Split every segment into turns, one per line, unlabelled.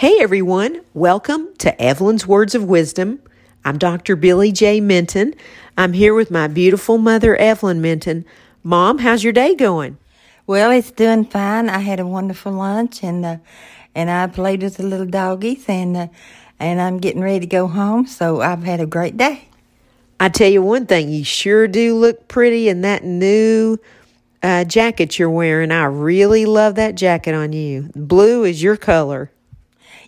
Hey everyone, welcome to Evelyn's Words of Wisdom. I'm Dr. Billy J. Minton. I'm here with my beautiful mother, Evelyn Minton. Mom, how's your day going?
Well, it's doing fine. I had a wonderful lunch and uh, and I played with the little doggies and uh, and I'm getting ready to go home. So I've had a great day.
I tell you one thing, you sure do look pretty in that new uh, jacket you're wearing. I really love that jacket on you. Blue is your color.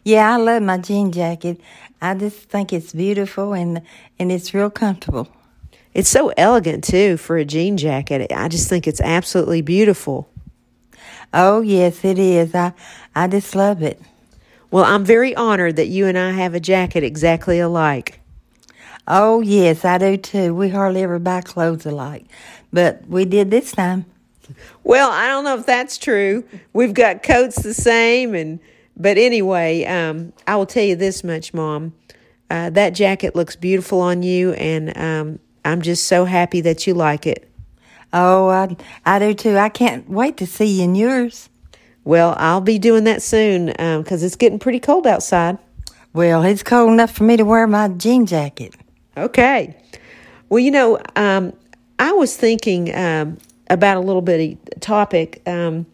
Yeah, I love my jean jacket. I just think it's beautiful and and it's real comfortable.
It's so elegant too for a jean jacket. I just think it's absolutely beautiful.
Oh yes, it is. I I just love it.
Well, I'm very honored that you and I have a jacket exactly alike.
Oh yes, I do too. We hardly ever buy clothes alike, but we did this time.
Well, I don't know if that's true. We've got coats the same and but anyway, um, I will tell you this much, Mom. Uh, that jacket looks beautiful on you, and um, I'm just so happy that you like it.
Oh, I, I do too. I can't wait to see you in yours.
Well, I'll be doing that soon because um, it's getting pretty cold outside.
Well, it's cold enough for me to wear my jean jacket.
Okay. Well, you know, um, I was thinking um, about a little bit of topic. Um,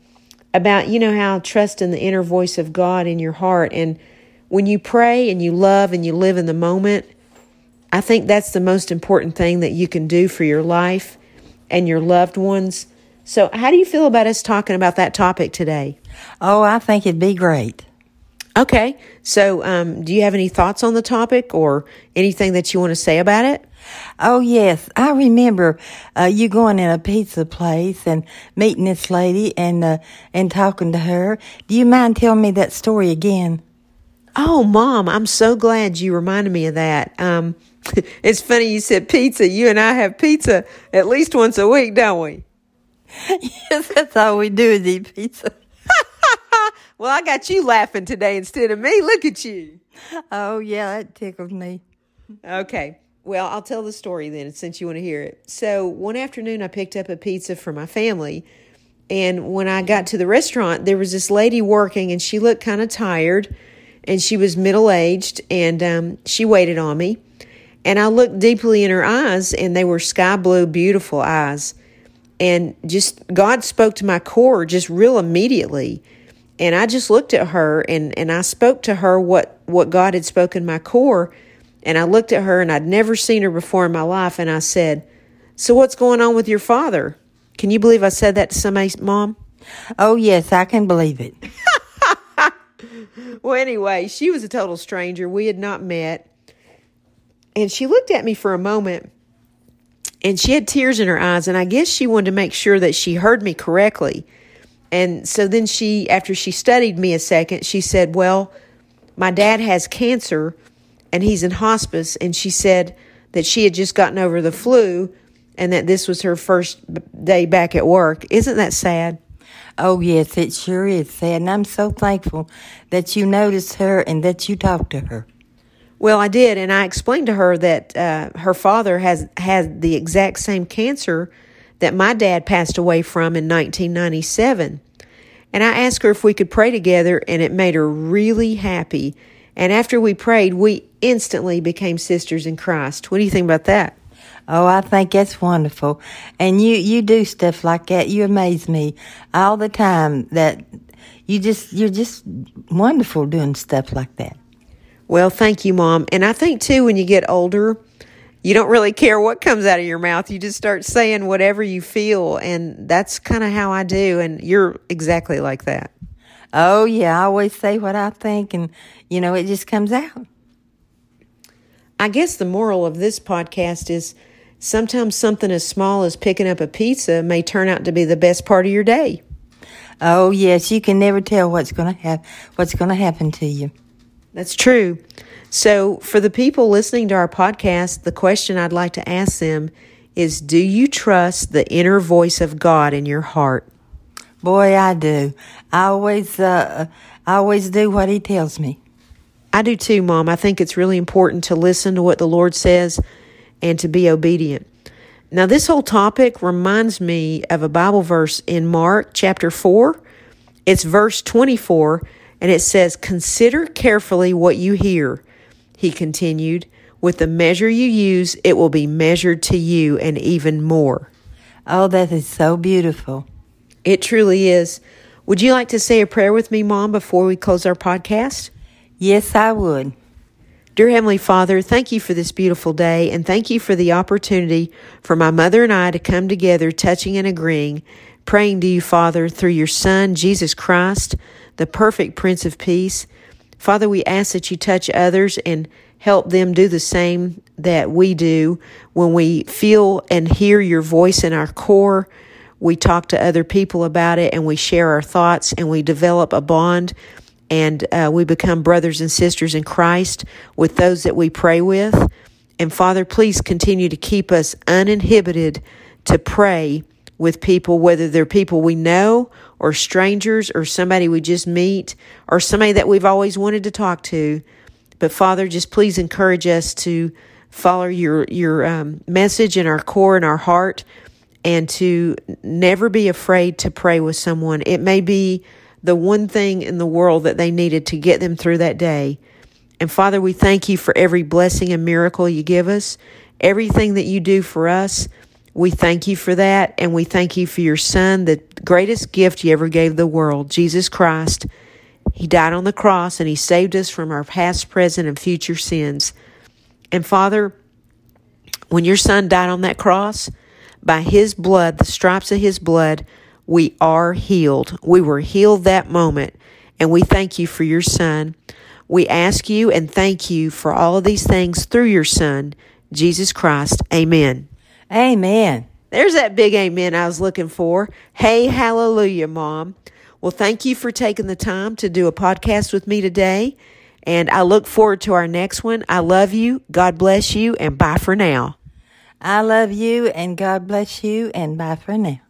about, you know, how trust in the inner voice of God in your heart. And when you pray and you love and you live in the moment, I think that's the most important thing that you can do for your life and your loved ones. So, how do you feel about us talking about that topic today?
Oh, I think it'd be great.
Okay. So, um, do you have any thoughts on the topic or anything that you want to say about it?
Oh yes, I remember uh, you going in a pizza place and meeting this lady and uh, and talking to her. Do you mind telling me that story again?
Oh, mom, I'm so glad you reminded me of that. Um, it's funny you said pizza. You and I have pizza at least once a week, don't we?
yes, that's all we do is eat pizza.
well, I got you laughing today instead of me. Look at you.
Oh yeah, that tickled me.
Okay. Well, I'll tell the story then since you want to hear it. So, one afternoon, I picked up a pizza for my family. And when I got to the restaurant, there was this lady working, and she looked kind of tired. And she was middle aged, and um, she waited on me. And I looked deeply in her eyes, and they were sky blue, beautiful eyes. And just God spoke to my core just real immediately. And I just looked at her, and, and I spoke to her what, what God had spoken my core and I looked at her and I'd never seen her before in my life. And I said, So what's going on with your father? Can you believe I said that to somebody's mom?
Oh, yes, I can believe it.
well, anyway, she was a total stranger. We had not met. And she looked at me for a moment and she had tears in her eyes. And I guess she wanted to make sure that she heard me correctly. And so then she, after she studied me a second, she said, Well, my dad has cancer and he's in hospice. And she said that she had just gotten over the flu and that this was her first day back at work. Isn't that sad?
Oh, yes, it sure is sad. And I'm so thankful that you noticed her and that you talked to her.
Well, I did, and I explained to her that uh, her father has had the exact same cancer that my dad passed away from in 1997. And I asked her if we could pray together, and it made her really happy and after we prayed, we instantly became sisters in Christ. What do you think about that?
Oh, I think that's wonderful. And you, you do stuff like that. You amaze me all the time that you just, you're just wonderful doing stuff like that.
Well, thank you, Mom. And I think too, when you get older, you don't really care what comes out of your mouth. You just start saying whatever you feel. And that's kind of how I do. And you're exactly like that.
Oh, yeah, I always say what I think, and, you know, it just comes out.
I guess the moral of this podcast is sometimes something as small as picking up a pizza may turn out to be the best part of your day.
Oh, yes, you can never tell what's going to have what's going to happen to you.
That's true. So, for the people listening to our podcast, the question I'd like to ask them is do you trust the inner voice of God in your heart?
Boy, I do. I always, uh, I always do what he tells me.
I do too, Mom. I think it's really important to listen to what the Lord says and to be obedient. Now, this whole topic reminds me of a Bible verse in Mark chapter 4. It's verse 24, And it says, Consider carefully what you hear. He continued, With the measure you use, it will be measured to you and even more.
Oh, that is so beautiful.
It truly is. Would you like to say a prayer with me, Mom, before we close our podcast?
Yes, I would.
Dear Heavenly Father, thank you for this beautiful day and thank you for the opportunity for my mother and I to come together, touching and agreeing, praying to you, Father, through your Son, Jesus Christ, the perfect Prince of Peace. Father, we ask that you touch others and help them do the same that we do when we feel and hear your voice in our core. We talk to other people about it and we share our thoughts and we develop a bond and uh, we become brothers and sisters in Christ with those that we pray with. And Father, please continue to keep us uninhibited to pray with people, whether they're people we know or strangers or somebody we just meet or somebody that we've always wanted to talk to. But Father, just please encourage us to follow your your um, message in our core and our heart, and to never be afraid to pray with someone. It may be the one thing in the world that they needed to get them through that day. And Father, we thank you for every blessing and miracle you give us, everything that you do for us. We thank you for that, and we thank you for your Son, the greatest gift you ever gave the world, Jesus Christ. He died on the cross and He saved us from our past, present, and future sins. And Father, when your Son died on that cross, by His blood, the stripes of His blood, we are healed. We were healed that moment, and we thank you for your Son. We ask you and thank you for all of these things through your Son, Jesus Christ. Amen.
Amen.
There's that big amen I was looking for. Hey, hallelujah, Mom. Well, thank you for taking the time to do a podcast with me today. And I look forward to our next one. I love you. God bless you. And bye for now.
I love you and God bless you and bye for now.